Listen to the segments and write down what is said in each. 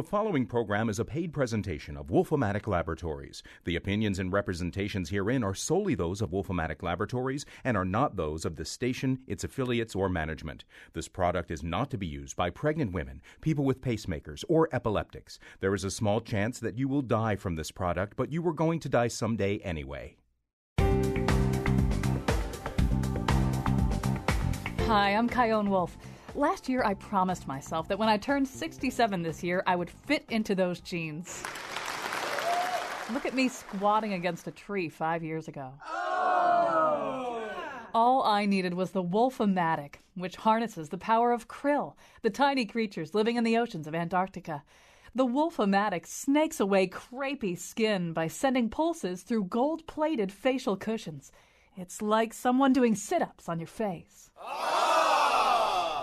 The following program is a paid presentation of Wolfomatic Laboratories. The opinions and representations herein are solely those of Wolfomatic Laboratories and are not those of the station, its affiliates, or management. This product is not to be used by pregnant women, people with pacemakers, or epileptics. There is a small chance that you will die from this product, but you were going to die someday anyway. Hi, I'm Chion Wolf. Last year, I promised myself that when I turned 67 this year, I would fit into those jeans. Look at me squatting against a tree five years ago. All I needed was the Wolfomatic, which harnesses the power of krill, the tiny creatures living in the oceans of Antarctica. The Wolfomatic snakes away crepey skin by sending pulses through gold plated facial cushions. It's like someone doing sit ups on your face.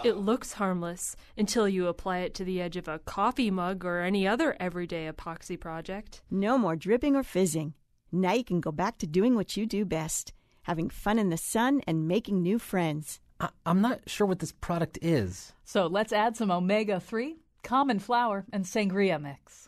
It looks harmless until you apply it to the edge of a coffee mug or any other everyday epoxy project. No more dripping or fizzing. Now you can go back to doing what you do best having fun in the sun and making new friends. I- I'm not sure what this product is. So let's add some omega 3, common flour, and sangria mix.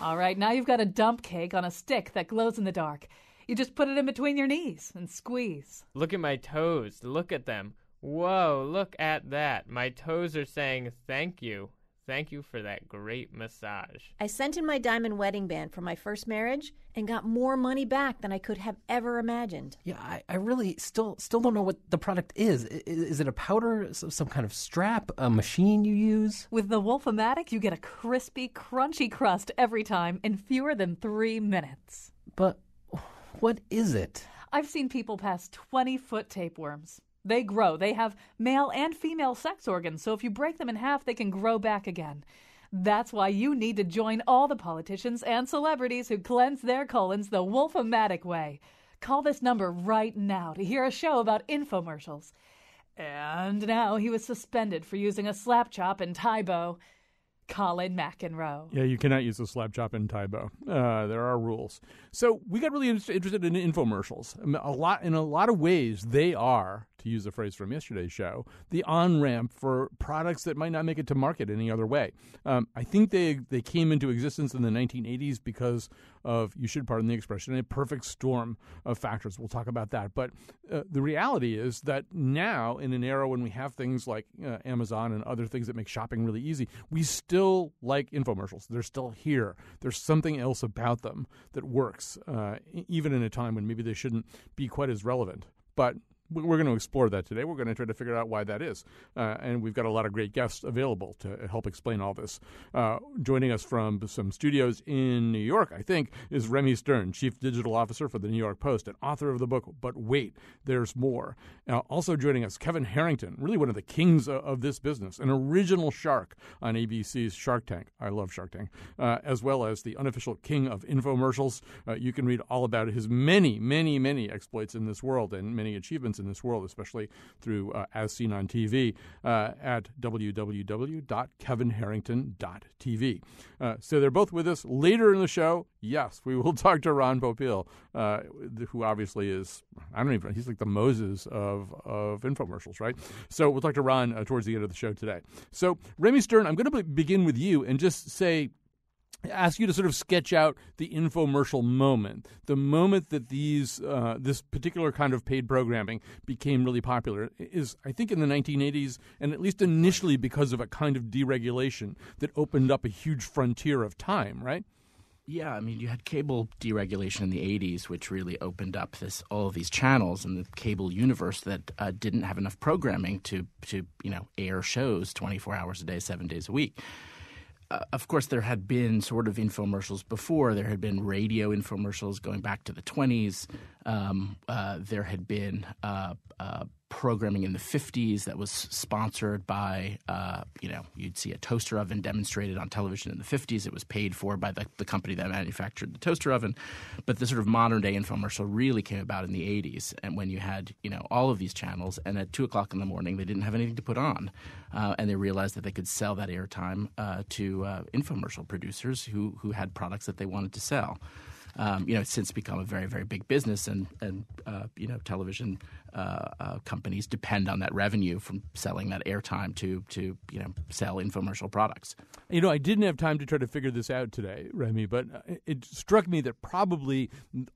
All right, now you've got a dump cake on a stick that glows in the dark. You just put it in between your knees and squeeze. Look at my toes. Look at them. Whoa, look at that. My toes are saying thank you. Thank you for that great massage. I sent in my diamond wedding band for my first marriage and got more money back than I could have ever imagined. Yeah, I, I really still still don't know what the product is. I- Is, is it a powder, some kind of strap, a machine you use? With the Wolfomatic, you get a crispy, crunchy crust every time in fewer than three minutes. But what is it? I've seen people pass 20 foot tapeworms. They grow. They have male and female sex organs, so if you break them in half, they can grow back again. That's why you need to join all the politicians and celebrities who cleanse their colons the Wolfomatic way. Call this number right now to hear a show about infomercials. And now he was suspended for using a slap chop in Tybo. Colin McEnroe. Yeah, you cannot use a slap chop in Tybo. Uh, there are rules. So we got really interested in infomercials. A lot, in a lot of ways, they are, to use a phrase from yesterday's show, the on ramp for products that might not make it to market any other way. Um, I think they they came into existence in the 1980s because of, you should pardon the expression, a perfect storm of factors. We'll talk about that. But uh, the reality is that now, in an era when we have things like uh, Amazon and other things that make shopping really easy, we still like infomercials. They're still here. There's something else about them that works, uh, even in a time when maybe they shouldn't be quite as relevant. But we're going to explore that today. We're going to try to figure out why that is. Uh, and we've got a lot of great guests available to help explain all this. Uh, joining us from some studios in New York, I think, is Remy Stern, Chief Digital Officer for the New York Post and author of the book, But Wait, There's More. Now, also joining us, Kevin Harrington, really one of the kings of, of this business, an original shark on ABC's Shark Tank. I love Shark Tank, uh, as well as the unofficial king of infomercials. Uh, you can read all about his many, many, many exploits in this world and many achievements in this world, especially through uh, As Seen on TV uh, at www.kevinharrington.tv. Uh, so they're both with us later in the show. Yes, we will talk to Ron Popeil, uh, who obviously is, I don't even, he's like the Moses of, of infomercials, right? So we'll talk to Ron uh, towards the end of the show today. So, Remy Stern, I'm going to begin with you and just say, ask you to sort of sketch out the infomercial moment, the moment that these uh, this particular kind of paid programming became really popular is I think in the 1980s, and at least initially because of a kind of deregulation that opened up a huge frontier of time, right? Yeah, I mean, you had cable deregulation in the '80s, which really opened up this all of these channels and the cable universe that uh, didn't have enough programming to to you know air shows 24 hours a day, seven days a week. Uh, of course, there had been sort of infomercials before. There had been radio infomercials going back to the 20s. Um, uh, there had been uh, uh, programming in the 50s that was sponsored by, uh, you know, you'd see a toaster oven demonstrated on television in the 50s. It was paid for by the, the company that manufactured the toaster oven. But the sort of modern day infomercial really came about in the 80s, and when you had, you know, all of these channels, and at 2 o'clock in the morning, they didn't have anything to put on. Uh, and they realized that they could sell that airtime uh, to uh, infomercial producers who, who had products that they wanted to sell. Um, you know, it's since become a very, very big business, and and uh, you know, television uh, uh, companies depend on that revenue from selling that airtime to to you know sell infomercial products. You know, I didn't have time to try to figure this out today, Remy, but it struck me that probably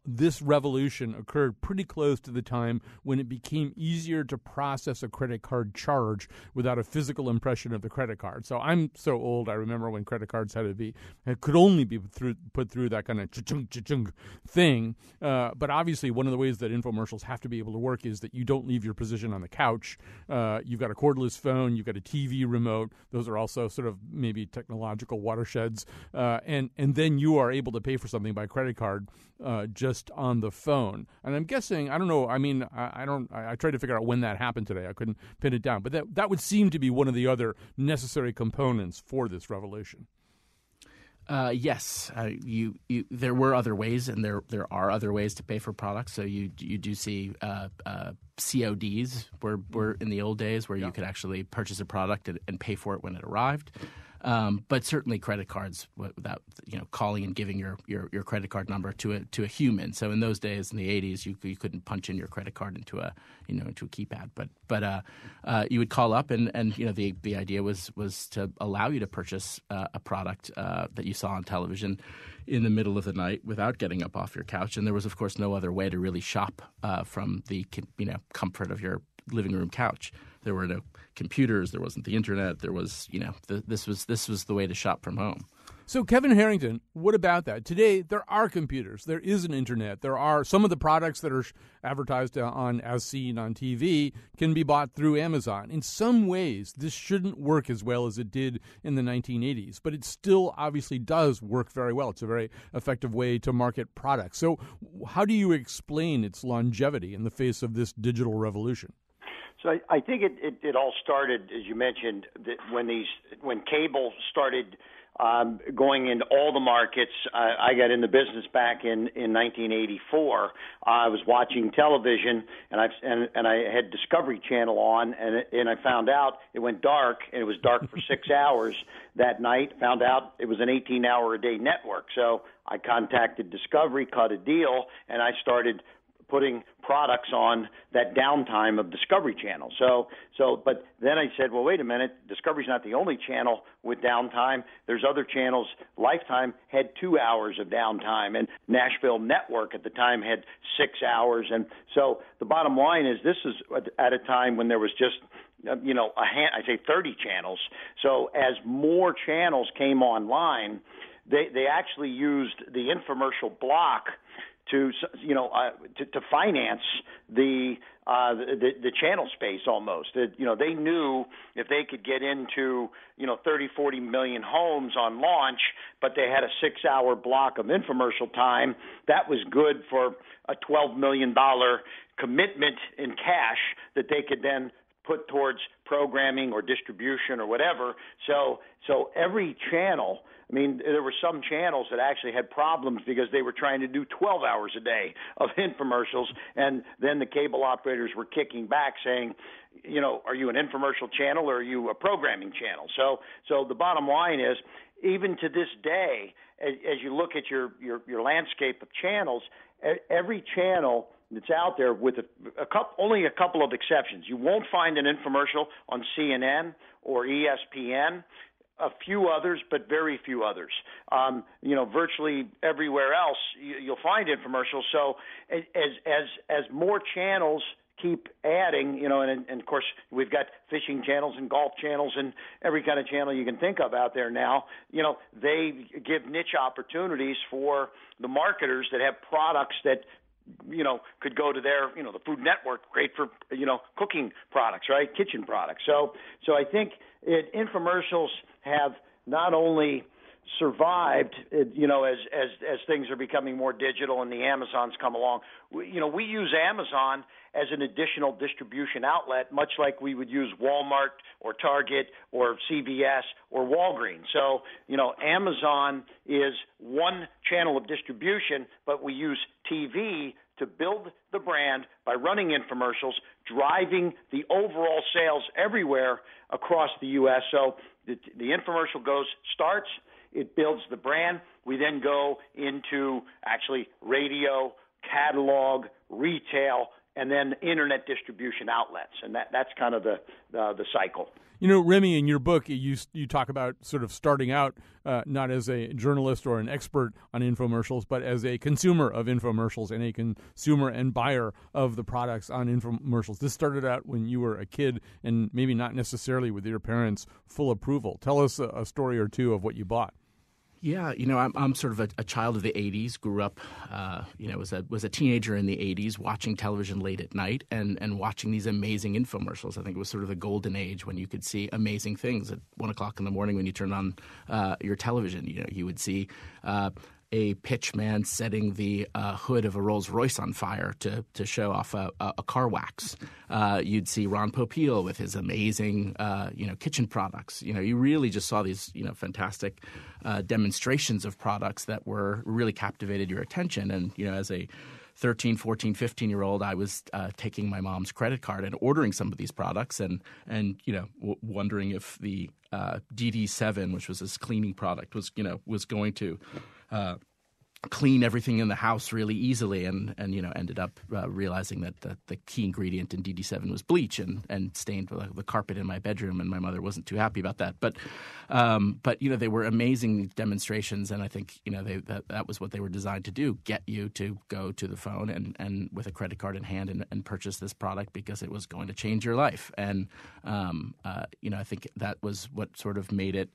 this revolution occurred pretty close to the time when it became easier to process a credit card charge without a physical impression of the credit card. So I'm so old, I remember when credit cards had to be it could only be through, put through that kind of cha-chung, cha-chung thing. Uh, but obviously, one of the ways that infomercials have to be able to work is that you don't leave your position on the couch. Uh, you've got a cordless phone, you've got a TV remote. Those are also sort of maybe technological watersheds, uh, and and then you are able to pay for something by credit card uh, just on the phone. And I'm guessing I don't know. I mean, I, I don't. I, I, tried to figure out when that happened today. I couldn't pin it down, but that that would seem to be one of the other necessary components for this revolution. Uh, yes, uh, you, you, there were other ways, and there there are other ways to pay for products. So you you do see uh, uh CODs were were in the old days where yeah. you could actually purchase a product and, and, pay for it when it arrived. Um, but certainly credit cards without you know calling and giving your, your, your credit card number to a to a human. So in those days in the 80s, you you couldn't punch in your credit card into a you know into a keypad. But but uh, uh, you would call up and, and you know the the idea was was to allow you to purchase uh, a product uh, that you saw on television in the middle of the night without getting up off your couch. And there was of course no other way to really shop uh, from the you know comfort of your living room couch. There were no computers. There wasn't the internet. There was, you know, this was this was the way to shop from home. So, Kevin Harrington, what about that? Today, there are computers. There is an internet. There are some of the products that are advertised uh, on as seen on TV can be bought through Amazon. In some ways, this shouldn't work as well as it did in the 1980s, but it still obviously does work very well. It's a very effective way to market products. So, how do you explain its longevity in the face of this digital revolution? So I, I think it, it, it all started, as you mentioned, that when these when cable started um, going into all the markets. I, I got in the business back in in 1984. I was watching television, and I and, and I had Discovery Channel on, and it, and I found out it went dark, and it was dark for six hours that night. Found out it was an 18-hour a day network. So I contacted Discovery, cut a deal, and I started putting products on that downtime of Discovery Channel. So, so, but then I said, well, wait a minute, Discovery's not the only channel with downtime. There's other channels. Lifetime had two hours of downtime, and Nashville Network at the time had six hours. And so the bottom line is, this is at a time when there was just you know, a hand, I say 30 channels. So as more channels came online, they they actually used the infomercial block to you know uh, to, to finance the, uh, the the channel space almost. That you know they knew if they could get into you know 30 40 million homes on launch, but they had a 6-hour block of infomercial time, that was good for a 12 million dollar commitment in cash that they could then put towards programming or distribution or whatever. So so every channel I mean, there were some channels that actually had problems because they were trying to do 12 hours a day of infomercials, and then the cable operators were kicking back, saying, you know, are you an infomercial channel or are you a programming channel? So, so the bottom line is, even to this day, as, you look at your, your your landscape of channels, every channel that's out there with a, a couple, only a couple of exceptions. You won't find an infomercial on CNN or ESPN a few others, but very few others. Um, you know, virtually everywhere else you, you'll find infomercials. So as as as more channels keep adding, you know, and, and of course we've got fishing channels and golf channels and every kind of channel you can think of out there now. You know, they give niche opportunities for the marketers that have products that you know could go to their you know the food network great for you know cooking products right kitchen products so so i think it infomercials have not only survived, you know, as as as things are becoming more digital and the Amazons come along. We, you know, we use Amazon as an additional distribution outlet, much like we would use Walmart or Target or CVS or Walgreens. So, you know, Amazon is one channel of distribution, but we use TV to build the brand by running infomercials, driving the overall sales everywhere across the U.S. So the, the infomercial goes starts, it builds the brand. We then go into actually radio, catalog, retail, and then internet distribution outlets, and that that's kind of the uh, the cycle. You know, Remy, in your book, you you talk about sort of starting out uh, not as a journalist or an expert on infomercials, but as a consumer of infomercials and a consumer and buyer of the products on infomercials. This started out when you were a kid, and maybe not necessarily with your parents' full approval. Tell us a, a story or two of what you bought. Yeah, you know, I'm, I'm sort of a, a child of the '80s. Grew up, uh, you know, was a was a teenager in the '80s, watching television late at night and and watching these amazing infomercials. I think it was sort of the golden age when you could see amazing things at one o'clock in the morning when you turned on uh, your television. You know, you would see uh, a pitchman setting the uh, hood of a Rolls Royce on fire to to show off a, a car wax. Uh, you'd see Ron Popeil with his amazing uh, you know kitchen products. You know, you really just saw these you know fantastic uh, demonstrations of products that were really captivated your attention. And you know, as a 13, 14, 15 year old, I was uh, taking my mom's credit card and ordering some of these products, and and you know, w- wondering if the uh, DD7, which was this cleaning product, was you know was going to uh, clean everything in the house really easily and, and you know ended up uh, realizing that the, the, key ingredient in DD7 was bleach and, and stained the, the, carpet in my bedroom and my mother wasn't too happy about that. But um, but you know they were amazing demonstrations and I think you know they, that, that was what they were designed to do get you to go to the phone and, and with a credit card in hand and, and purchase this product because it was going to change your life. And um, uh, you know I think that was what sort of made it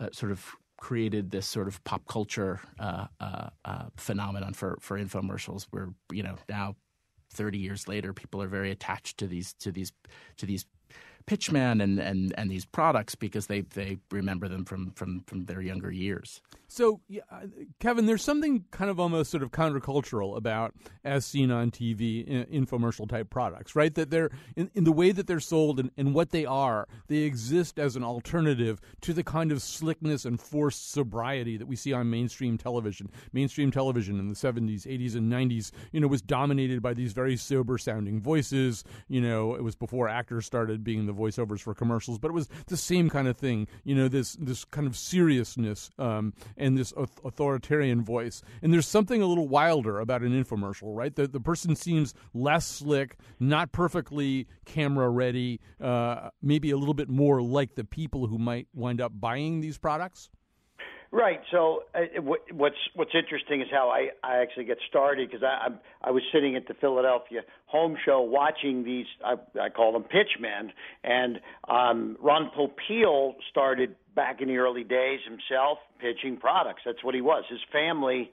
uh, sort of created this sort of pop culture uh, uh, uh, phenomenon for for infomercials. Where you know now, thirty years later, people are very attached to these to these to these pitchman and, and, and these products because they, they remember them from, from, from their younger years. So, yeah, Kevin, there's something kind of almost sort of countercultural about as seen on TV infomercial type products, right? That they're in, in the way that they're sold and, and what they are, they exist as an alternative to the kind of slickness and forced sobriety that we see on mainstream television. Mainstream television in the 70s, 80s, and 90s, you know, was dominated by these very sober sounding voices. You know, it was before actors started being the voiceovers for commercials, but it was the same kind of thing. You know, this this kind of seriousness. Um, and this authoritarian voice. And there's something a little wilder about an infomercial, right? The, the person seems less slick, not perfectly camera ready, uh, maybe a little bit more like the people who might wind up buying these products. Right. So uh, what's what's interesting is how I, I actually get started because I I'm, I was sitting at the Philadelphia home show watching these I, I call them pitchmen and um, Ron Popeil started back in the early days himself pitching products. That's what he was. His family,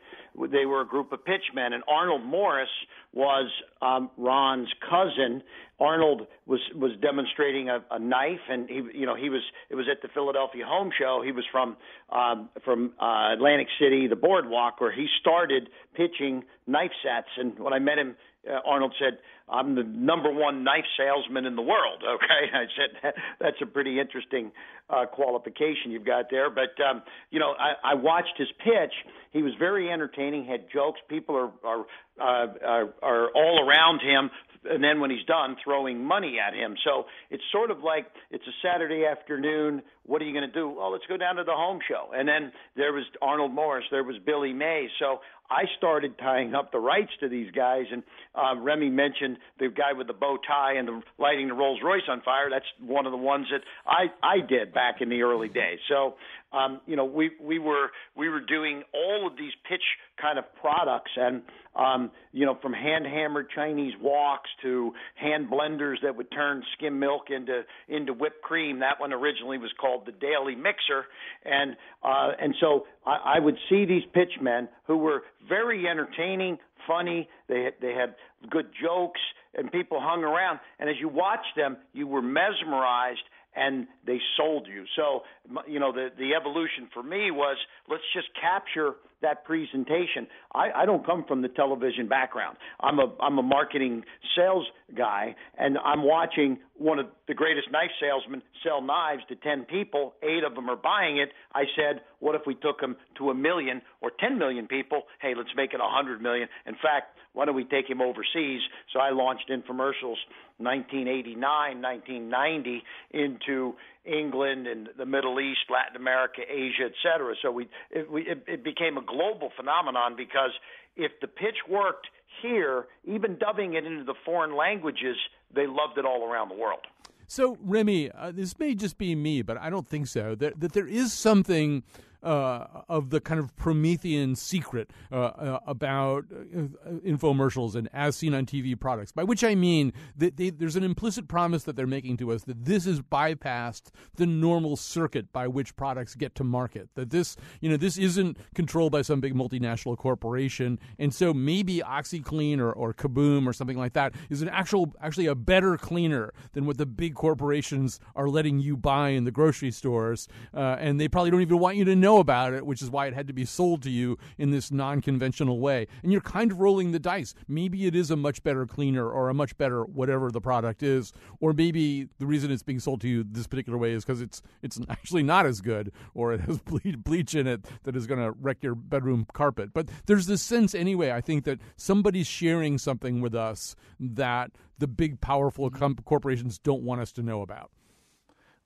they were a group of pitchmen, and Arnold Morris was um, Ron's cousin. Arnold was was demonstrating a, a knife, and he, you know, he was. It was at the Philadelphia Home Show. He was from um, from uh, Atlantic City, the Boardwalk, where he started pitching knife sets. And when I met him Uh, Arnold said, "I'm the number one knife salesman in the world." Okay, I said that's a pretty interesting uh, qualification you've got there. But um, you know, I, I watched his pitch. He was very entertaining. Had jokes. People are are uh, are, are all around him and then when he's done, throwing money at him. So it's sort of like it's a Saturday afternoon. What are you going to do? Well, let's go down to the home show. And then there was Arnold Morris, there was Billy May. So I started tying up the rights to these guys. And uh, Remy mentioned the guy with the bow tie and the lighting the Rolls Royce on fire. That's one of the ones that I I did back in the early days. So um, you know, we we were we were doing all of these pitch kind of products, and um, you know, from hand hammered Chinese woks to hand blenders that would turn skim milk into into whipped cream. That one originally was called the Daily Mixer, and uh, and so I, I would see these pitchmen who were very entertaining, funny. They they had good jokes, and people hung around. And as you watched them, you were mesmerized and they sold you. So, you know, the the evolution for me was let's just capture that presentation. I, I don't come from the television background. I'm a I'm a marketing sales guy, and I'm watching one of the greatest knife salesmen sell knives to ten people. Eight of them are buying it. I said, what if we took him to a million or ten million people? Hey, let's make it a hundred million. In fact, why don't we take him overseas? So I launched infomercials 1989, 1990 into England and the Middle East, Latin America, Asia, et cetera. So we it, we, it, it became a global phenomenon because if the pitch worked here, even dubbing it into the foreign languages, they loved it all around the world. So, Remy, uh, this may just be me, but I don't think so. That, that there is something uh, of the kind of Promethean secret uh, uh, about uh, infomercials and as seen on TV products, by which I mean that they, there's an implicit promise that they're making to us that this is bypassed the normal circuit by which products get to market. That this, you know, this isn't controlled by some big multinational corporation, and so maybe OxiClean or, or Kaboom or something like that is an actual, actually a better cleaner than what the big corporations are letting you buy in the grocery stores, uh, and they probably don't even want you to know know about it, which is why it had to be sold to you in this non conventional way. And you're kind of rolling the dice. Maybe it is a much better cleaner or a much better whatever the product is, or maybe the reason it's being sold to you this particular way is because it's it's actually not as good, or it has bleach in it that is going to wreck your bedroom carpet. But there's this sense anyway. I think that somebody's sharing something with us that the big powerful com- corporations don't want us to know about.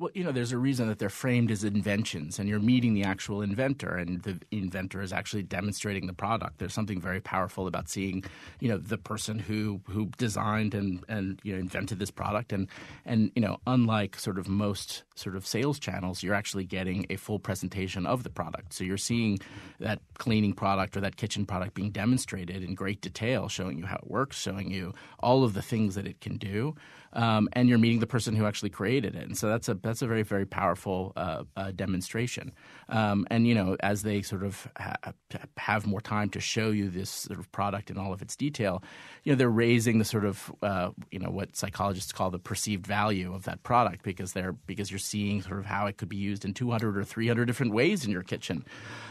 Well, you know, there's a reason that they're framed as inventions, and you're meeting the actual inventor, and the inventor is actually demonstrating the product. There's something very powerful about seeing, you know, the person who who designed and and you know invented this product, and and you know, unlike sort of most sort of sales channels, you're actually getting a full presentation of the product. So you're seeing that cleaning product or that kitchen product being demonstrated in great detail, showing you how it works, showing you all of the things that it can do um, and you're meeting the person who actually created it. And so that's a that's a very very powerful uh, uh, demonstration. Um, and you know, as they sort of ha- have more time to show you this sort of product in all of its detail, you know, they're raising the sort of uh, you know what psychologists call the perceived value of that product because they're because you're seeing sort of how it could be used in 200 or 300 different ways in your kitchen.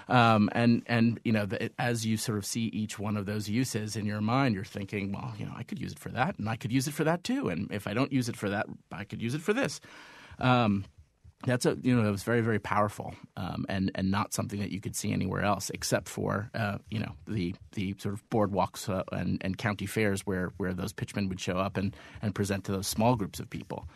Um, and and you know, the, as you sort of see each one of those uses in your mind, you're thinking, well, you know, I could use it for that, and I could use it for that too. And if I don't use it for that, I could use it for this. Um, that's a you know it was very very powerful um, and and not something that you could see anywhere else except for uh, you know the the sort of boardwalks uh, and, and county fairs where where those pitchmen would show up and and present to those small groups of people.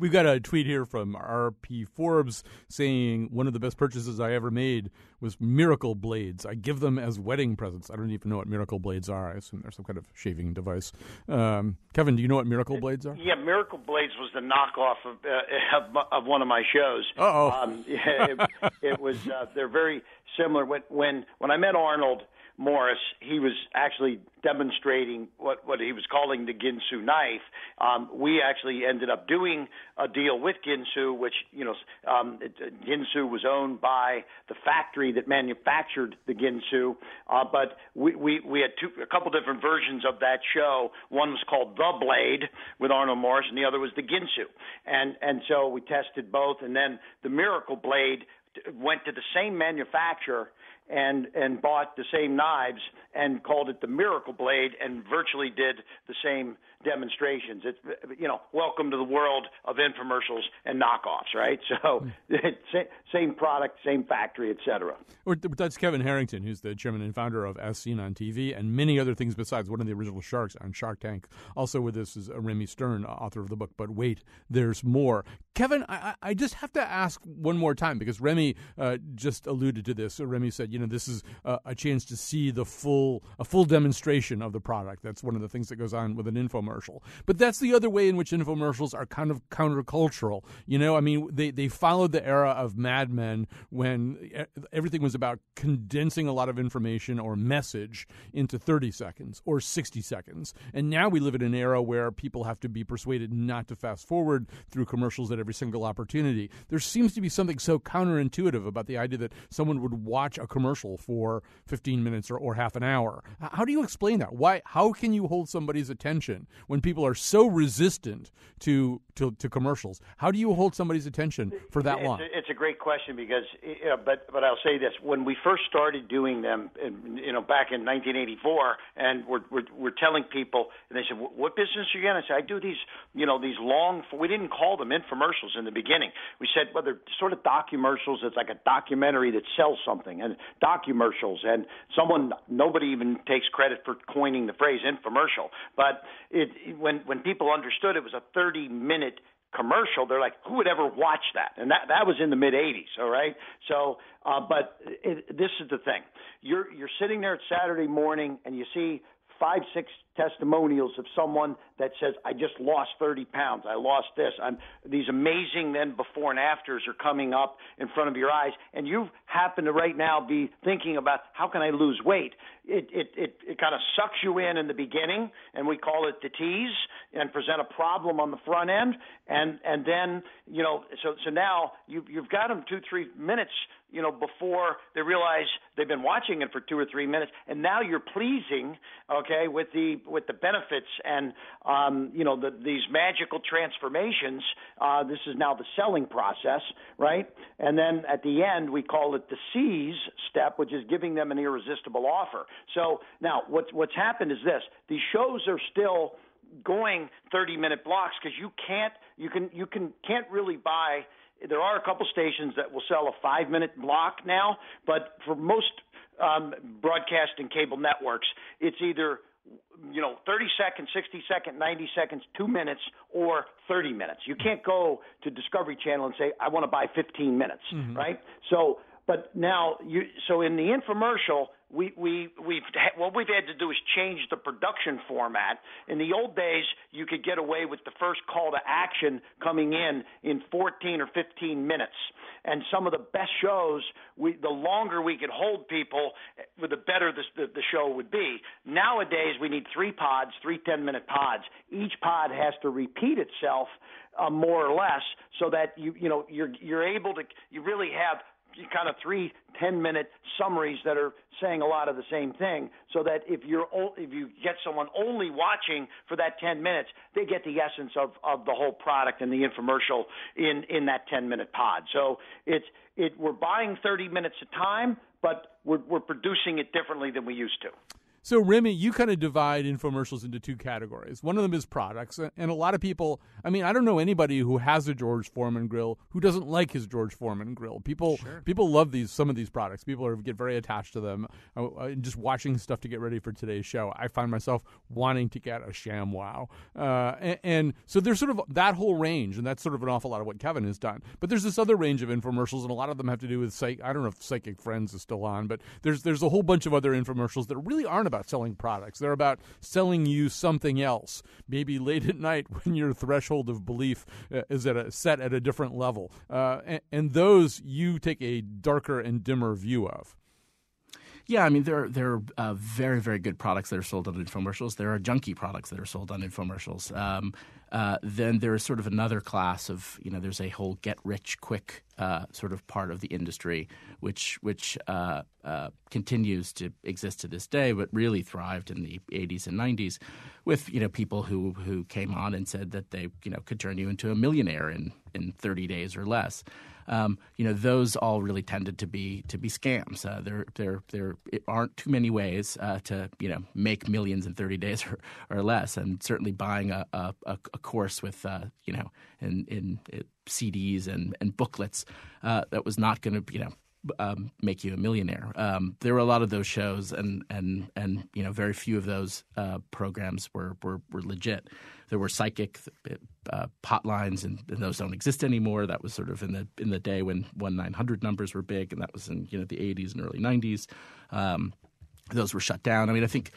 We've got a tweet here from RP Forbes saying one of the best purchases I ever made was Miracle Blades. I give them as wedding presents. I don't even know what Miracle Blades are. I assume they're some kind of shaving device. Um, Kevin, do you know what Miracle Blades are? Yeah, Miracle Blades was the knockoff of uh, of, of, one of my shows. oh. Um, it, it was. Uh, they're very similar. When when when I met Arnold Morris, he was actually demonstrating what, what he was calling the Ginsu knife. Um, we actually ended up doing a deal with Ginsu, which, you know, um, it, Ginsu was owned by the factory that manufactured the Ginsu. Uh, but we, we, we had two, a couple different versions of that show. One was called The Blade with Arnold Morris, and the other was the Ginsu. And, and so we tested both. And then the Miracle Blade went to the same manufacturer and and bought the same knives and called it the Miracle Blade and virtually did the same demonstrations. It's you know, welcome to the world of infomercials and knockoffs, right? So same product, same factory, etc. That's Kevin Harrington, who's the chairman and founder of As Seen on TV, and many other things besides. One of the original sharks on Shark Tank. Also with us is uh, Remy Stern, uh, author of the book. But wait, there's more. Kevin, I, I just have to ask one more time because Remy uh, just alluded to this. Remy said, you know, this is a, a chance to see the full a full demonstration of the product. That's one of the things that goes on with an infomercial infomercial. But that's the other way in which infomercials are kind of countercultural. You know, I mean, they, they followed the era of Mad Men when everything was about condensing a lot of information or message into 30 seconds or 60 seconds. And now we live in an era where people have to be persuaded not to fast forward through commercials at every single opportunity. There seems to be something so counterintuitive about the idea that someone would watch a commercial for 15 minutes or, or half an hour. How do you explain that? Why? How can you hold somebody's attention when people are so resistant to to, to commercials? How do you hold somebody's attention for that it's long? A, it's a great question because, know, but but I'll say this: when we first started doing them, you know, back in 1984, and we're we're, we're telling people, and they said, "What business are you in?" I said, "I do these, you know, these long." We didn't call them infomercials in the beginning. We said, "Well, they're sort of documercials. It's like a documentary that sells something, and documercials." And someone, nobody even takes credit for coining the phrase infomercial, but it when when people understood it was a 30 minute commercial, they're like, who would ever watch that? And that that was in the mid '80s. All right. So, uh, but it, this is the thing: you're you're sitting there at Saturday morning and you see five, six testimonials of someone that says, I just lost 30 pounds. I lost this. I'm, these amazing then before and afters are coming up in front of your eyes. And you happen to right now be thinking about how can I lose weight? It, it, it, it kind of sucks you in in the beginning and we call it the tease and present a problem on the front end. And, and then, you know, so, so now you, you've got them two, three minutes you know, before they realize they've been watching it for two or three minutes, and now you're pleasing, okay, with the with the benefits and um, you know the, these magical transformations. Uh, this is now the selling process, right? And then at the end, we call it the seize step, which is giving them an irresistible offer. So now, what's what's happened is this: these shows are still going 30 minute blocks because you can't you can you can can't really buy there are a couple stations that will sell a five minute block now, but for most um, broadcast and cable networks, it's either you know 30 seconds, 60 seconds, 90 seconds, two minutes, or 30 minutes. You can't go to Discovery Channel and say I want to buy 15 minutes, mm-hmm. right? So, but now you so in the infomercial we we we've what we've had to do is change the production format. In the old days, you could get away with the first call to action coming in in 14 or 15 minutes, and some of the best shows, we the longer we could hold people, the better the, the, the show would be. Nowadays, we need three pods, three 10 minute pods. Each pod has to repeat itself uh, more or less, so that you you know you're you're able to you really have kind of three 10 minute summaries that are saying a lot of the same thing so that if you're if you get someone only watching for that 10 minutes they get the essence of of the whole product and the infomercial in in that 10 minute pod. So it's it we're buying 30 minutes of time but we're we're producing it differently than we used to so, Remy, you kind of divide infomercials into two categories. One of them is products, and a lot of people, I mean, I don't know anybody who has a George Foreman grill who doesn't like his George Foreman grill. People sure. people love these some of these products. People are, get very attached to them. Uh, just watching stuff to get ready for today's show, I find myself wanting to get a ShamWow. Uh, and, and, so there's sort of that whole range, and that's sort of an awful lot of what Kevin has done. But there's this other range of infomercials, and a lot of them have to do with psych. I don't know if Psychic Friends is still on, but there's there's a whole bunch of other infomercials that really aren't about selling products. They're about selling you something else. Maybe late at night when your threshold of belief uh, is at a set at a different level, uh, and, and those you take a darker and dimmer view of. Yeah, I mean there there are uh, very very good products that are sold on infomercials. There are junky products that are sold on infomercials. Um, uh, then there is sort of another class of you know there's a whole get rich quick uh, sort of part of the industry which which uh, uh, continues to exist to this day, but really thrived in the 80s and 90s with you know people who who came on and said that they you know could turn you into a millionaire in in 30 days or less um, you know, those all really tended to be to be scams. Uh, there, there, there aren't too many ways uh, to you know make millions in 30 days or, or less, and certainly buying a, a, a course with uh, you know in, in, in CDs and, and booklets uh, that was not going to you know um, make you a millionaire. Um, there were a lot of those shows, and and and you know, very few of those uh, programs were, were were legit. There were psychic uh, and, and, those don't exist anymore. That was sort of in the in the day when one nine hundred numbers were big, and that was in you know the eighties and early nineties. Um, those were shut down. I mean, I think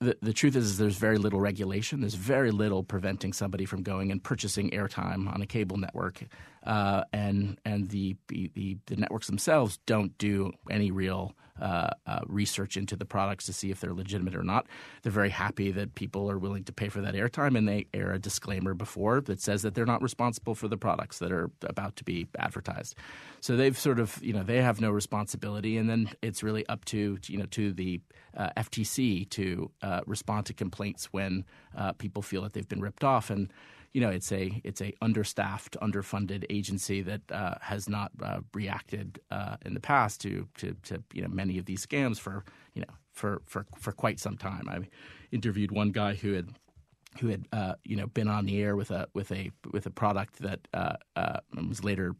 the, the truth is, is, there's very little regulation. There's very little preventing somebody from going and purchasing airtime on a cable network, uh, and and the, the the networks themselves don't do any real uh, uh, research into the products to see if they're legitimate or not. They're very happy that people are willing to pay for that airtime, and they air a disclaimer before that says that they're not responsible for the products that are about to be advertised. So they've sort of you know they have no responsibility, and then it's really up to you know to the uh, FTC to uh, respond to complaints when uh, people feel that they've been ripped off and you know it's a it's a understaffed, underfunded agency that uh, has not uh, reacted uh, in the past to, to to you know many of these scams for you know for for for quite some time. I interviewed one guy who had who had uh, you know been on the air with a with a with a product that was later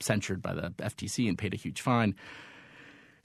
censured by the FTC and paid a huge fine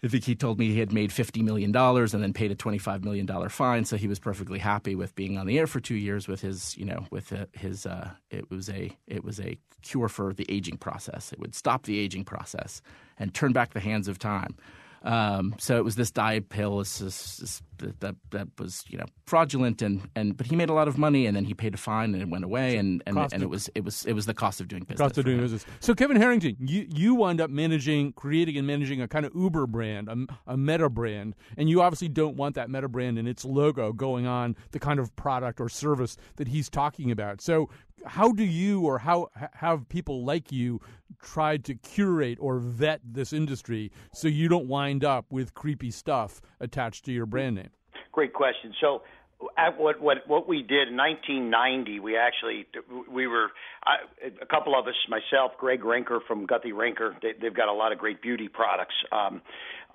I think he told me he had made $50 million and then paid a $25 million fine. So he was perfectly happy with being on the air for two years with his, you know, with his, uh, it was a, it was a cure for the aging process. It would stop the aging process and turn back the hands of time. Um, so it was this diet pill this, this, this, that that was you know fraudulent and, and but he made a lot of money and then he paid a fine and it went away and, and, and it was it was it was the cost of doing business. Cost of doing business. So Kevin Harrington, you you wind up managing, creating and managing a kind of Uber brand, a, a meta brand, and you obviously don't want that meta brand and its logo going on the kind of product or service that he's talking about. So how do you or how have people like you tried to curate or vet this industry so you don't wind up with creepy stuff attached to your brand name? Great question. So at what what what we did in 1990, we actually we were I, a couple of us, myself, Greg Renker from Guthy Renker. They, they've got a lot of great beauty products, um,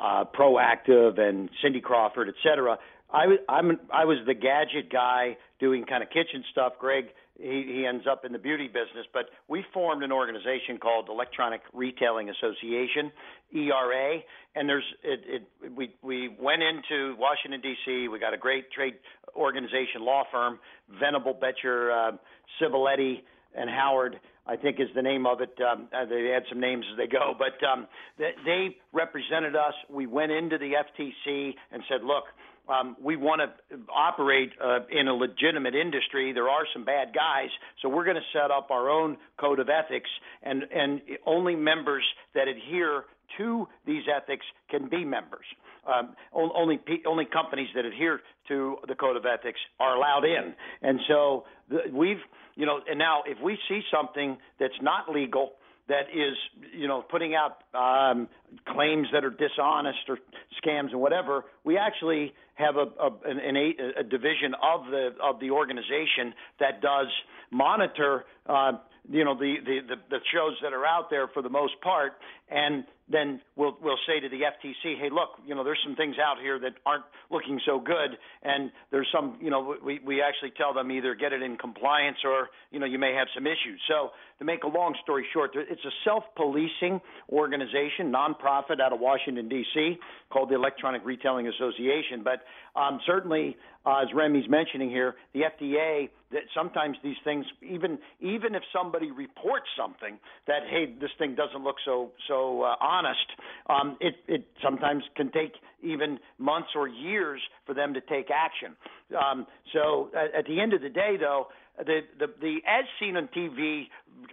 uh, Proactiv and Cindy Crawford, et cetera. I I'm I was the gadget guy doing kind of kitchen stuff. Greg he, he ends up in the beauty business. But we formed an organization called Electronic Retailing Association, ERA, and there's it, it we we went into Washington D.C. We got a great trade organization law firm, Venable Baetjer, uh, Civiletti, and Howard. I think is the name of it. Um, uh, they add some names as they go, but um, they, they represented us. We went into the FTC and said, "Look, um, we want to operate uh, in a legitimate industry. There are some bad guys, so we're going to set up our own code of ethics, and and only members that adhere to these ethics can be members. Um, only only companies that adhere to the code of ethics are allowed in, and so the, we've you know, and now if we see something that's not legal that is, you know, putting out um, claims that are dishonest or scams and whatever, we actually have a, a, an, a, a division of the of the organization that does monitor, uh, you know, the, the the the shows that are out there for the most part, and then we'll we'll say to the FTC, hey, look, you know, there's some things out here that aren't looking so good, and there's some, you know, we we actually tell them either get it in compliance or you know you may have some issues. So to make a long story short, it's a self-policing organization, nonprofit out of Washington D.C. called the Electronic Retailing Association. But um, certainly, uh, as Remy's mentioning here, the FDA that sometimes these things, even even if somebody reports something that hey, this thing doesn't look so so uh, honest, um, it it sometimes can take even months or years for them to take action. Um, so at, at the end of the day, though the the the as seen on TV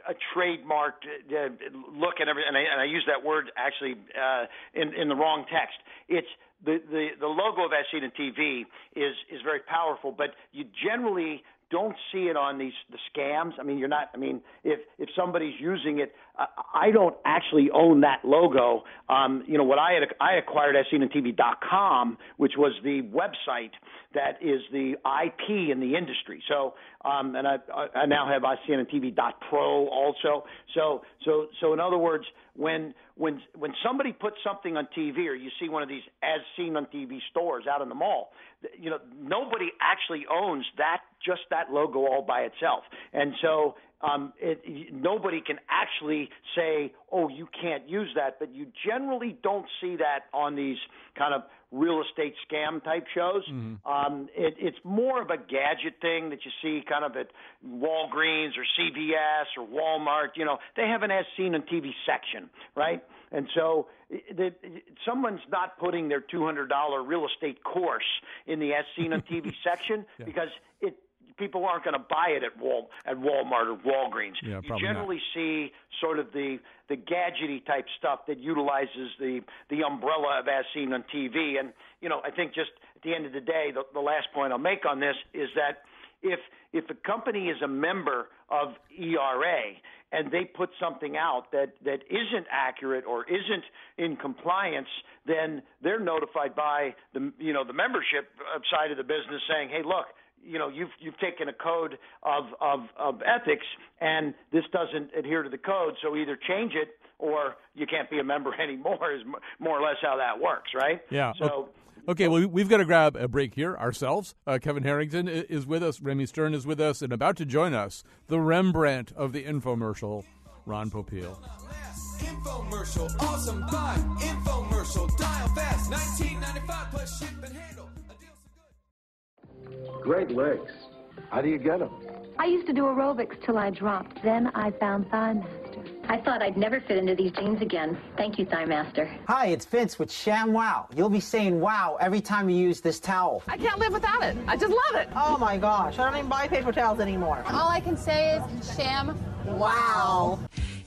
a trademarked uh, look and everything, and I, and I use that word actually uh, in in the wrong text. It's the the the logo of as seen on TV is is very powerful, but you generally don't see it on these the scams. I mean, you're not. I mean, if if somebody's using it, uh, I don't actually own that logo. Um, you know, what I had I acquired com, which was the website that is the IP in the industry. So, um, and I I now have Pro also. So so so in other words, when when when somebody puts something on TV or you see one of these as seen on TV stores out in the mall, you know nobody actually owns that just that logo all by itself, and so um, it, nobody can actually say, "Oh, you can't use that," but you generally don't see that on these kind of real estate scam type shows. Mm-hmm. Um, it, it's more of a gadget thing that you see kind of at Walgreens or CVS or Walmart. You know, they have an as seen on TV section, right? And so the, someone's not putting their $200 real estate course in the as seen on TV section yeah. because it people aren't going to buy it at Wal at Walmart or Walgreens. Yeah, you generally not. see sort of the the gadgety type stuff that utilizes the the umbrella of as seen on TV. And you know, I think just at the end of the day, the, the last point I'll make on this is that if if a company is a member of ERA and they put something out that that isn't accurate or isn't in compliance, then they're notified by the you know the membership uh, side of the business saying, "Hey, look, you know you've you've taken a code of of of ethics and this doesn't adhere to the code so either change it or you can't be a member anymore is more or less how that works right yeah so Okay, well, we've got to grab a break here ourselves. Uh, Kevin Harrington is with us, Remy Stern is with us, and about to join us, the Rembrandt of the infomercial, Ron Popeil. Infomercial, awesome buy, infomercial. Dial fast, 1995 plus ship and handle. Great legs. How do you get them? I used to do aerobics till I dropped. Then I found Thighmaster. I thought I'd never fit into these jeans again. Thank you, Thighmaster. Hi, it's Vince with Sham Wow. You'll be saying wow every time you use this towel. I can't live without it. I just love it. Oh my gosh, I don't even buy paper towels anymore. All I can say is sham wow.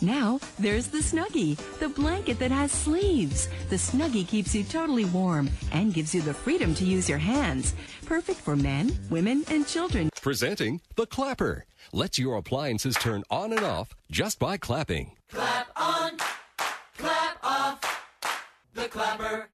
Now, there's the Snuggie, the blanket that has sleeves. The Snuggie keeps you totally warm and gives you the freedom to use your hands. Perfect for men, women, and children. Presenting the Clapper. Lets your appliances turn on and off just by clapping. Clap on, clap off. The clapper.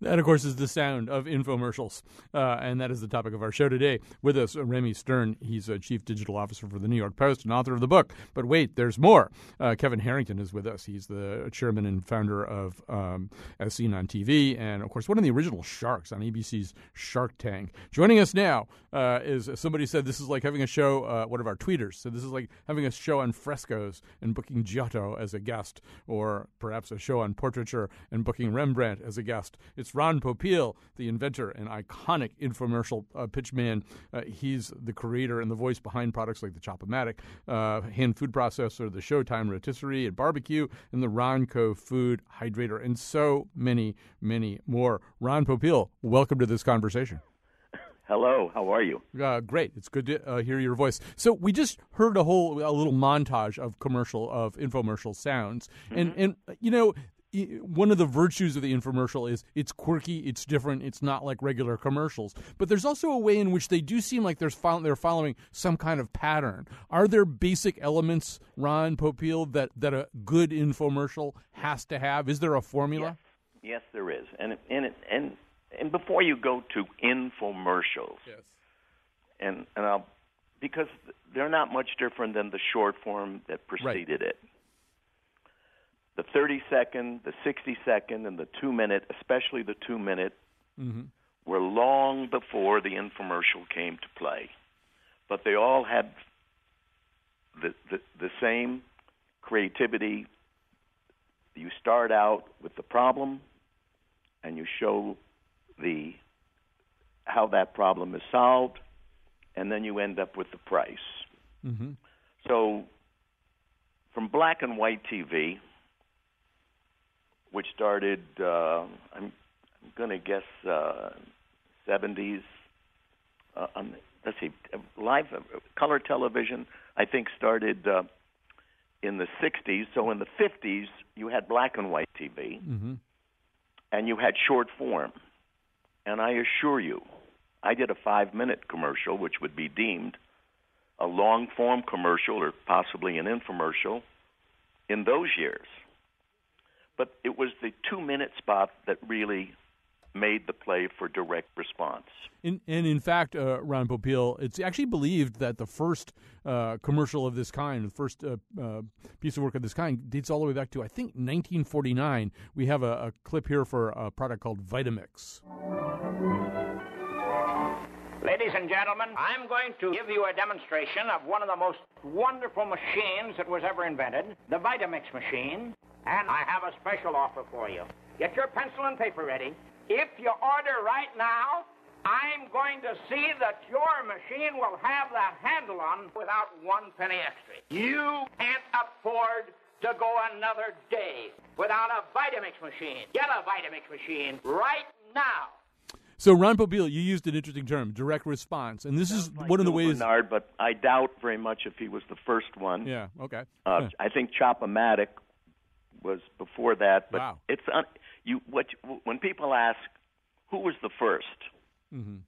That, of course, is the sound of infomercials. Uh, and that is the topic of our show today. With us, uh, Remy Stern. He's a chief digital officer for the New York Post and author of the book. But wait, there's more. Uh, Kevin Harrington is with us. He's the chairman and founder of um, As Seen on TV, and, of course, one of the original sharks on ABC's Shark Tank. Joining us now uh, is somebody said this is like having a show, uh, one of our tweeters. So this is like having a show on frescoes and booking Giotto as a guest, or perhaps a show on portraiture and booking Rembrandt as a guest. It's Ron Popeil, the inventor and iconic infomercial uh, pitchman. Uh, he's the creator and the voice behind products like the Chop-O-Matic, uh, hand food processor, the Showtime rotisserie and barbecue, and the Ronco food hydrator, and so many, many more. Ron Popeil, welcome to this conversation. Hello, how are you? Uh, great. It's good to uh, hear your voice. So we just heard a whole a little montage of commercial of infomercial sounds, mm-hmm. and and you know one of the virtues of the infomercial is it's quirky, it's different, it's not like regular commercials. But there's also a way in which they do seem like there's they're following some kind of pattern. Are there basic elements, Ron Popeil, that that a good infomercial has to have? Is there a formula? Yes, yes there is. And and and and before you go to infomercials, yes, and and I'll because they're not much different than the short form that preceded right. it the 30 second, the 60 second, and the two minute, especially the two minute, mm-hmm. were long before the infomercial came to play. But they all had the, the, the same creativity. You start out with the problem, and you show the how that problem is solved, and then you end up with the price. Mm-hmm. So, from black and white TV, which started, uh, I'm, I'm going to guess, uh, 70s. Uh, um, let's see, live uh, color television, I think, started uh, in the 60s. So in the 50s, you had black and white TV, mm-hmm. and you had short form. And I assure you, I did a five minute commercial, which would be deemed a long form commercial or possibly an infomercial in those years but it was the two minute spot that really made the play for direct response. In, and in fact, uh, Ron Popeil, it's actually believed that the first uh, commercial of this kind, the first uh, uh piece of work of this kind, dates all the way back to, I think, 1949. We have a, a clip here for a product called Vitamix. Ladies and gentlemen, I'm going to give you a demonstration of one of the most wonderful machines that was ever invented, the Vitamix machine. And I have a special offer for you. Get your pencil and paper ready. If you order right now, I'm going to see that your machine will have the handle on without one penny extra. You can't afford to go another day without a Vitamix machine. Get a Vitamix machine right now. So, Ron Popeil, you used an interesting term, direct response, and this is like one of the Bill ways. Bernard, but I doubt very much if he was the first one. Yeah. Okay. Uh, Yeah. I think Chop-O-Matic was before that, but Wow. it's un- you. What when people ask who was the 1st Mhm.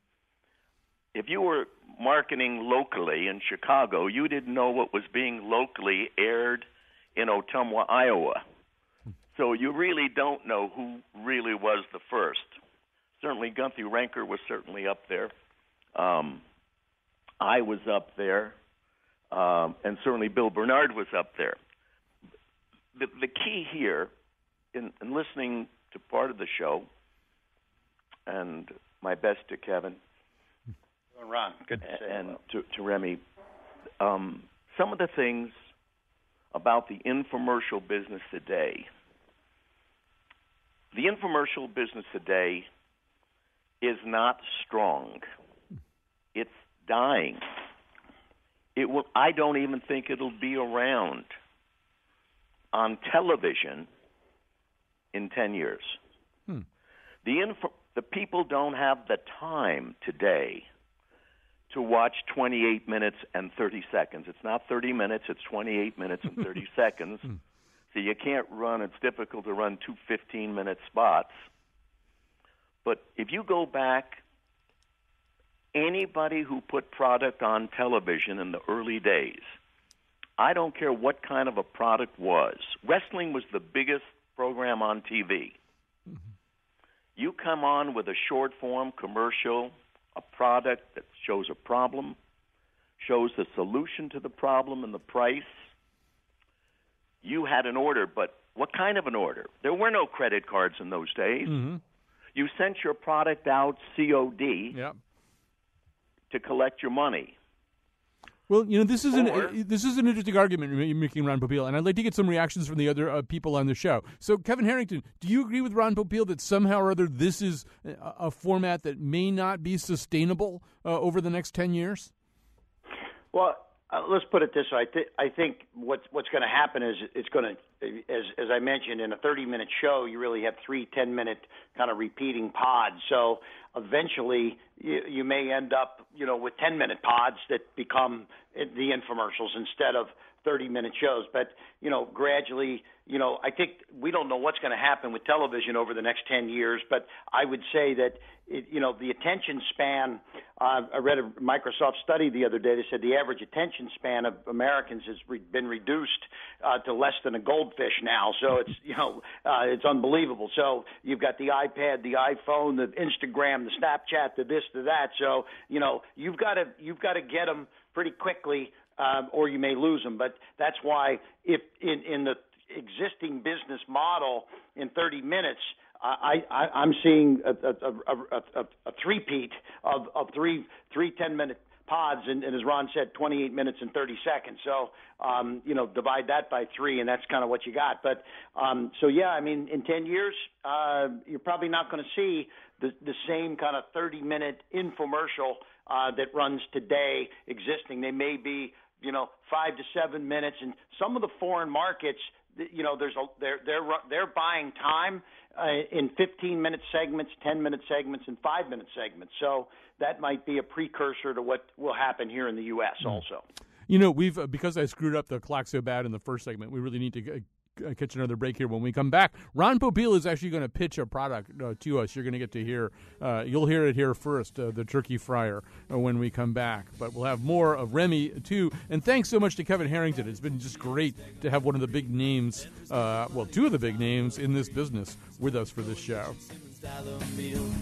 if you were marketing locally in Chicago, you didn't know what was being locally aired in Ottumwa, Iowa. So you really don't know who really was the first. Certainly, Guthy Renker was certainly up there. Um, I was up there, um, and certainly Bill Bernard was up there. The, the key here, in, in listening to part of the show, and my best to Kevin, Ron, good to say and to, to Remy. Um, some of the things about the infomercial business today, the infomercial business today is not strong. It's dying. It will. I don't even think it'll be around on television in ten years. Hmm. The info, the people don't have the time today to watch 28 minutes and 30 seconds. It's not 30 minutes, it's 28 minutes and 30 seconds. So you can't run, it's difficult to run two 15 minute spots. But if you go back, anybody who put product on television in the early days, I don't care what kind of a product was, wrestling was the biggest program on TV. You come on with a short form commercial, a product that shows a problem, shows the solution to the problem and the price. You had an order, but what kind of an order? There were no credit cards in those days. Mm-hmm. You sent your product out COD Yep. to collect your money. Well, you know, this is an Or- uh, this is an interesting argument you're making, Ron Popeil, and I'd like to get some reactions from the other uh, people on the show. So, Kevin Harrington, do you agree with Ron Popeil that somehow or other this is a, a format that may not be sustainable uh, over the next ten years? Well, uh, let's put it this way. I, th- I think what's what's going to happen is it's going to, as as I mentioned, in a 30 minute show, you really have three 10 minute kind of repeating pods. So eventually, you, you may end up, you know, with 10 minute pods that become the infomercials instead of 30 minute shows. But you know, gradually, you know, I think we don't know what's going to happen with television over the next 10 years. But I would say that it, you know the attention span. Uh, I read a Microsoft study the other day that said the average attention span of Americans has re- been reduced uh, to less than a goldfish now. So it's you know uh, it's unbelievable. So you've got the iPad, the iPhone, the Instagram, the Snapchat, the this, the that. So you know you've got to you've got to get them pretty quickly, um, or you may lose them. But that's why if in in the existing business model in 30 minutes. I, I, I'm seeing a, a, a, a, a, three-peat of, of three, three 10-minute pods, and, and as Ron said, 28 minutes and 30 seconds. So, um, you know, divide that by three, and that's kind of what you got. But, um, so yeah, I mean, in 10 years, uh, you're probably not going to see the, the same kind of 30-minute infomercial uh, that runs today existing. They may be, you know, five to seven minutes, and some of the foreign markets you know there's a they're they're they're buying time uh, in 15 minute segments 10 minute segments and 5 minute segments. So that might be a precursor to what will happen here in the US also. You know, we've uh, because I screwed up the clock so bad in the first segment. We really need to uh, catch another break here. When we come back, Ron Popeil is actually going to pitch a product uh, to us. You're going to get to hear. Uh, you'll hear it here first, uh, the turkey fryer, uh, when we come back. But we'll have more of Remy too. And thanks so much to Kevin Harrington. It's been just great to have one of the big names, uh, well, two of the big names in this business, with us for this show.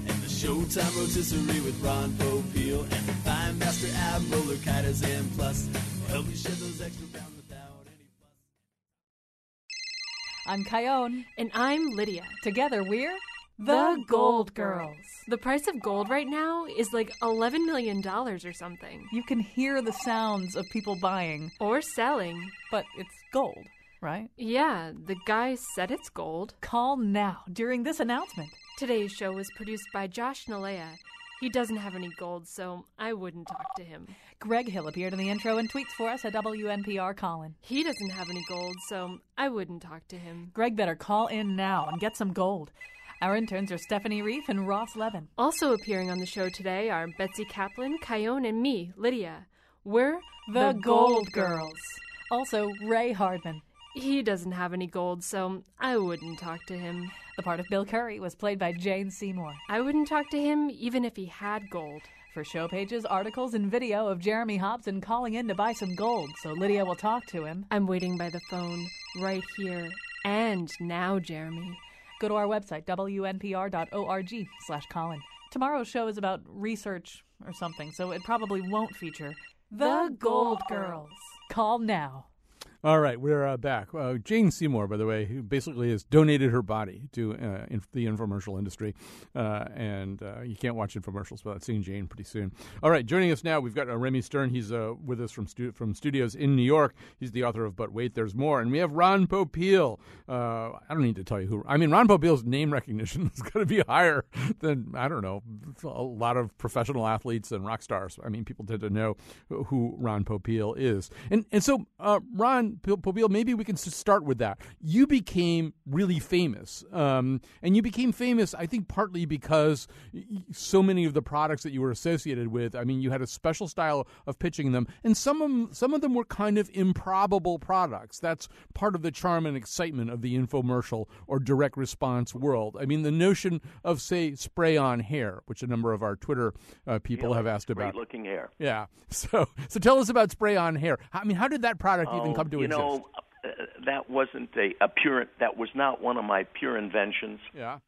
and the Showtime rotisserie with Ron Popeil and the Thighmaster Roller Kiters and Plus help you shed those extra I'm Kyone. And I'm Lydia. Together we're The Gold Girls. The price of gold right now is like $11 million or something. You can hear the sounds of people buying. Or selling. But it's gold, right? Yeah, the guy said it's gold. Call now during this announcement. Today's show was produced by Josh Nilaya. He doesn't have any gold, so I wouldn't talk to him. Greg Hill appeared in the intro and tweets for us at WNPR Colin. He doesn't have any gold, so I wouldn't talk to him. Greg better call in now and get some gold. Our interns are Stephanie Reef and Ross Levin. Also appearing on the show today are Betsy Kaplan, Kyone, and me, Lydia. We're The, Gold Girls. Also, Ray Hardman. He doesn't have any gold, so I wouldn't talk to him. The part of Bill Curry was played by Jane Seymour. I wouldn't talk to him even if he had gold. For show pages, articles, and video of Jeremy Hobson calling in to buy some gold, so Lydia will talk to him. I'm waiting by the phone, right here. And now, Jeremy. Go to our website, wnpr.org slash Colin. Tomorrow's show is about research or something, so it probably won't feature The Gold Girls. Call now. All right, we're uh, back. Uh, Jane Seymour, by the way, who basically has donated her body to uh, the infomercial industry, uh, and uh, you can't watch infomercials without seeing Jane pretty soon. All right, joining us now, we've got uh, Remy Stern. He's with us from stu- from studios in New York. He's the author of But Wait, There's More, and we have Ron Popeil. I don't need to tell you who. I mean, Ron Popeil's name recognition is going to be higher than I don't know a lot of professional athletes and rock stars. I mean, people tend to know who Ron Popeil is, and and so Ron Popeil, maybe we can start with that. You became really famous, um, and you became famous, I think, partly because so many of the products that you were associated with. I mean, you had a special style of pitching them, and some of them, some of them were kind of improbable products. That's part of the charm and excitement of the infomercial or direct response world. I mean, the notion of, say, spray-on hair, which a number of our Twitter uh, people have asked about. Great-looking hair. Yeah. So, so tell us about spray-on hair. I mean, how did that product oh, even come to you know, uh, that wasn't a, a pure. That was not one of my pure inventions. Yeah.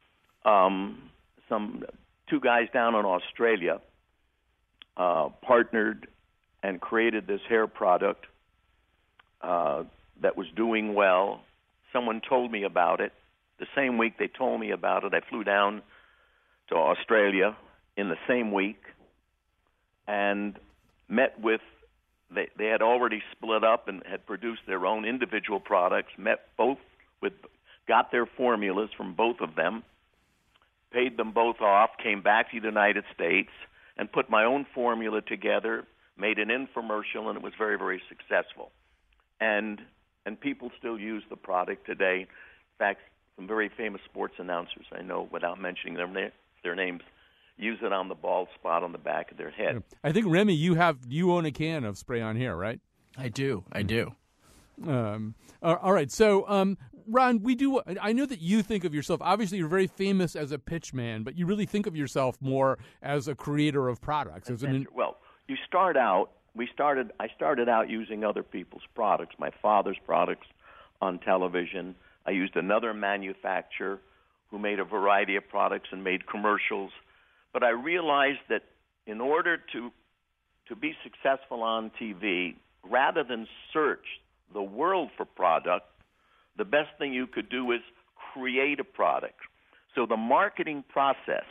Um, some two guys down in Australia uh, partnered and created this hair product uh, that was doing well. Someone told me about it. The same week they told me about it, I flew down to Australia in the same week and met with they they had already split up and had produced their own individual products. Met both with got their formulas from both of them, paid them both off, came back to the United States, and put my own formula together. Made an infomercial, and it was very very successful. And and people still use the product today. In fact, some very famous sports announcers I know, without mentioning their their names, use it on the bald spot on the back of their head. I think Remy, you have you own a can of spray on hair, right? I do. I do. Um, all right. So, um, Ron, we do. I know that you think of yourself. Obviously, you're very famous as a pitch man, but you really think of yourself more as a creator of products. As an, well, you start out. We started. I started out using other people's products, my father's products, on television. I used another manufacturer who made a variety of products and made commercials but I realized that in order to to be successful on TV, rather than search the world for product, the best thing you could do is create a product. So the marketing process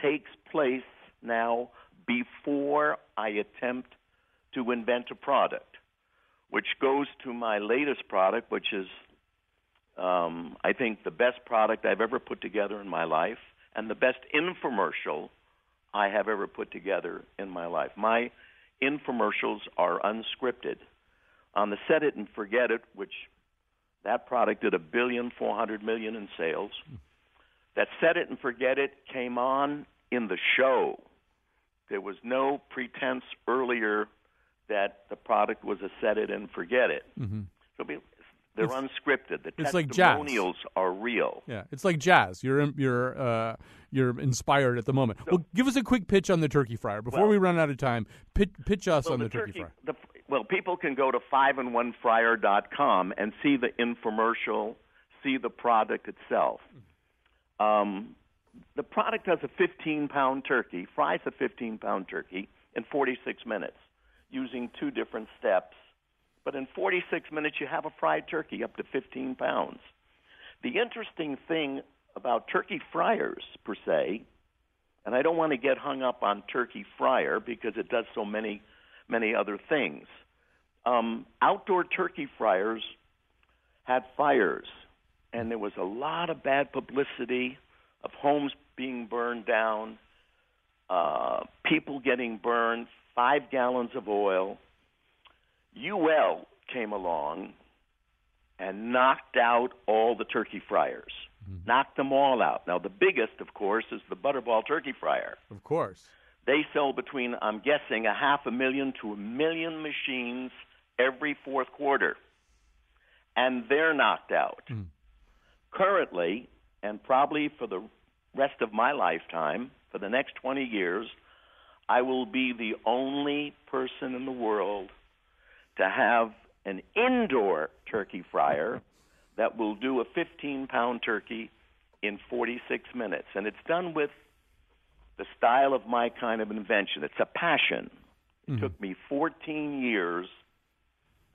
takes place now before I attempt to invent a product, which goes to my latest product, which is, um, I think, the best product I've ever put together in my life and the best infomercial I have ever put together in my life. My infomercials are unscripted. On the Set It and Forget It, which that product did a billion four hundred million in sales. That Set It and Forget It came on in the show. There was no pretense earlier that the product was a Set It and Forget It. Mm-hmm. So they're It's- unscripted. The it's like jazz. testimonials are real. yeah, it's like jazz. You're you're uh, you're inspired at the moment. well, give us a quick pitch on the turkey fryer before Well- we run out of time. Pitch, pitch us well, on the, the turkey, fryer. The, well, people can go to fiveanonefryer.com and see the infomercial, see the product itself. Um, the product has a 15 pound turkey, fries a 15 pound turkey in 46 minutes using two different steps. But in 46 minutes, you have a fried turkey up to 15 pounds. The interesting thing about turkey fryers, per se, and I don't want to get hung up on turkey fryer because it does so many, many other things. Um, outdoor turkey fryers had fires, and there was a lot of bad publicity of homes being burned down, uh, people getting burned, five gallons of oil. UL came along and knocked out all the turkey fryers, mm-hmm. knocked them all out. Now, the biggest, of course, is the Butterball turkey fryer. Of course. They sell between, I'm guessing, a half a million to a million machines every fourth quarter. And they're knocked out. Mm. Currently, and probably for the rest of my lifetime, for the next 20 years, I will be the only person in the world to have an indoor turkey fryer that will do a 15 pound turkey in 46 minutes. And it's done with the style of my kind of invention. It's a passion. It mm-hmm. took me 14 years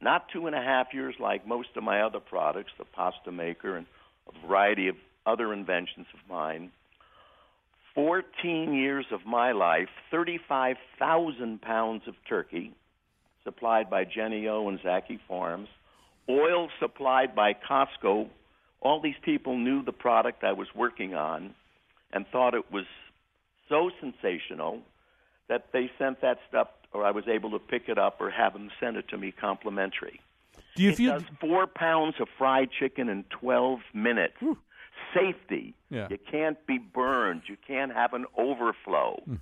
not two and a half years like most of my other products, the pasta maker and a variety of other inventions of mine. 14 years of my life, 35,000 pounds of turkey supplied by Jennie-O and Zacky Farms, oil supplied by Costco. All these people knew the product I was working on and thought it was so sensational that they sent that stuff, or I was able to pick it up or have them send it to me complimentary. Do you it feel does four pounds of fried chicken in 12 minutes. Safety. Yeah. You can't be burned. You can't have an overflow. Hmm.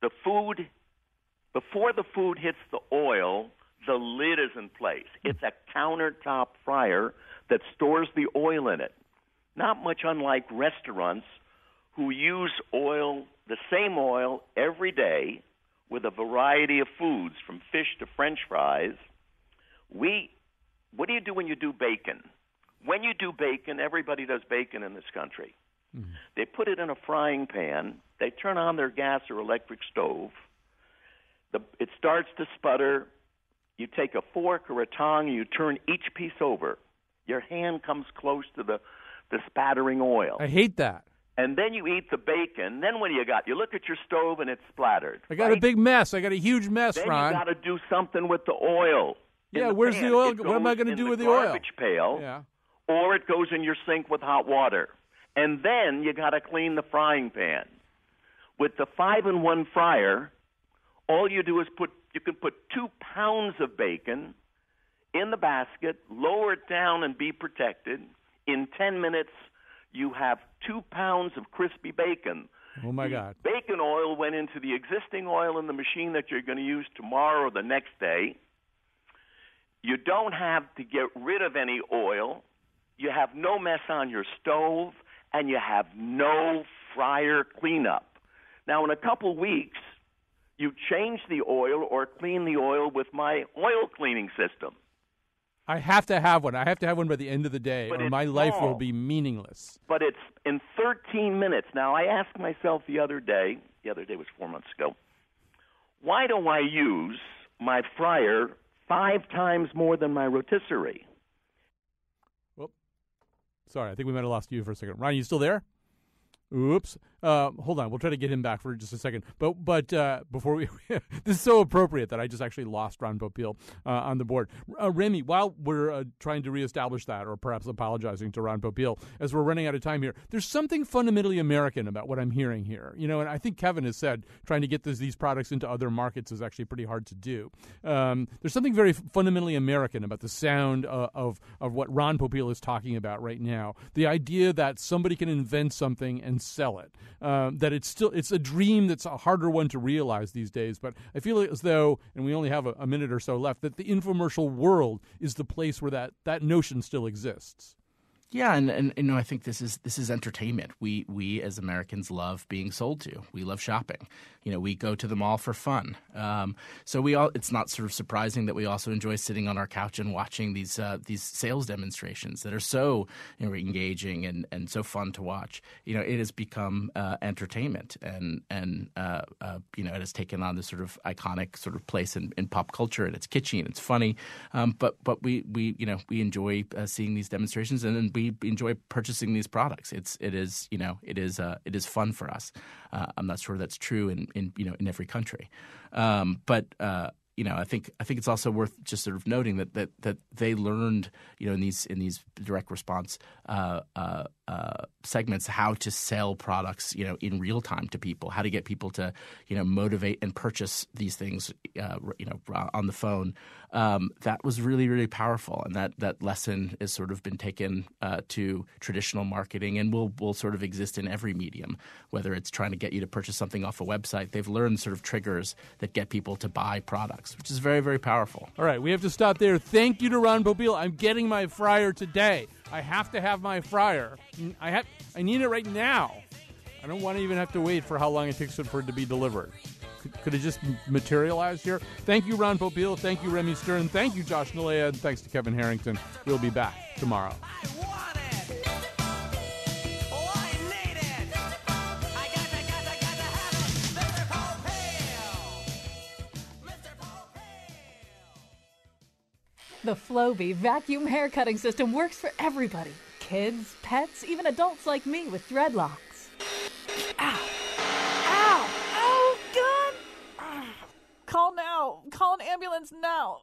The food, before the food hits the oil, the lid is in place. It's a countertop fryer that stores the oil in it. Not much unlike restaurants who use oil, the same oil, every day with a variety of foods from fish to french fries. We, what do you do when you do bacon? When you do bacon, everybody does bacon in this country. Hmm. They put it in a frying pan. They turn on their gas or electric stove. The, it starts to sputter. You take a fork or a tong you turn each piece over. Your hand comes close to the, the spattering oil. I hate that. And then you eat the bacon. Then what do you got? You look at your stove and it's splattered. I got a big mess. I got a huge mess, Then Ron. you got to do something with the oil. yeah, the where's pan. the oil? It What am I going to do the with the oil? garbage pail, Yeah. or it goes in your sink with hot water. And then you got to clean the frying pan. With the five in one fryer, all you do is put you can put two pounds of bacon in the basket, lower it down, and be protected. In ten minutes, you have two pounds of crispy bacon. Oh my God. Bacon oil went into the existing oil in the machine that you're going to use tomorrow or the next day. You don't have to get rid of any oil. You have no mess on your stove, and you have no fryer cleanup. Now, in a couple weeks, you change the oil or clean the oil with my oil cleaning system. I have to have one. I have to have one by the end of the day, But or my life will be meaningless. but it's in 13 minutes. Now, I asked myself the other day, the other day was four months ago, why do I use my fryer five times more than my rotisserie? Well, sorry, I think we might have lost you for a second. Ryan, you still there? Oops. Uh, hold on. We'll try to get him back for just a second. But but uh, before we, this is so appropriate that I just actually lost Ron Popeil uh, on the board. Uh, Remy, while we're uh, trying to reestablish that, or perhaps apologizing to Ron Popeil as we're running out of time here, there's something fundamentally American about what I'm hearing here. You know, and I think Kevin has said trying to get this, these products into other markets is actually pretty hard to do. Um, there's something very fundamentally American about the sound uh, of of what Ron Popeil is talking about right now. The idea that somebody can invent something and sell it. Um, that it's still it's a dream that's a harder one to realize these days. But I feel as though, and we only have a, a minute or so left, that the infomercial world is the place where that that notion still exists. Yeah, and, and you know, I think this is this is entertainment. We we as Americans love being sold to. We love shopping. You know, we go to the mall for fun. Um, so we all. It's not sort of surprising that we also enjoy sitting on our couch and watching these uh, these sales demonstrations that are so you know, engaging and, and so fun to watch. You know, it has become uh, entertainment, and and uh, uh, you know, it has taken on this sort of iconic sort of place in, in pop culture, and it's kitschy and it's funny. Um, but but we we you know we enjoy uh, seeing these demonstrations, and then we enjoy purchasing these products. It's it is you know it is uh, it is fun for us. I'm not sure that's true in, in you know in every country, um, but. Uh, you know, I think I think it's also worth just sort of noting that that, that they learned, you know, in these in these direct response uh, uh, uh, segments how to sell products, you know, in real time to people, how to get people to, you know, motivate and purchase these things, uh, you know, on the phone. Um, that was really really powerful, and that that lesson has sort of been taken uh, to traditional marketing, and will will sort of exist in every medium, whether it's trying to get you to purchase something off a website. They've learned sort of triggers that get people to buy products, which is very very powerful. All right, we have to stop there. Thank you to Ron Popeil. I'm getting my fryer today. I have to have my fryer. I have. I need it right now. I don't want to even have to wait for how long it takes for it to be delivered. Could, could it just materialize here? Thank you, Ron Popeil. Thank you, Remy Stern. Thank you, Josh Nilaya. And thanks to Kevin Harrington. We'll be back tomorrow. The Flowbee vacuum hair cutting system works for everybody kids, pets, even adults like me with dreadlocks. Ow! Ow! Oh, God! Call now! Call an ambulance now!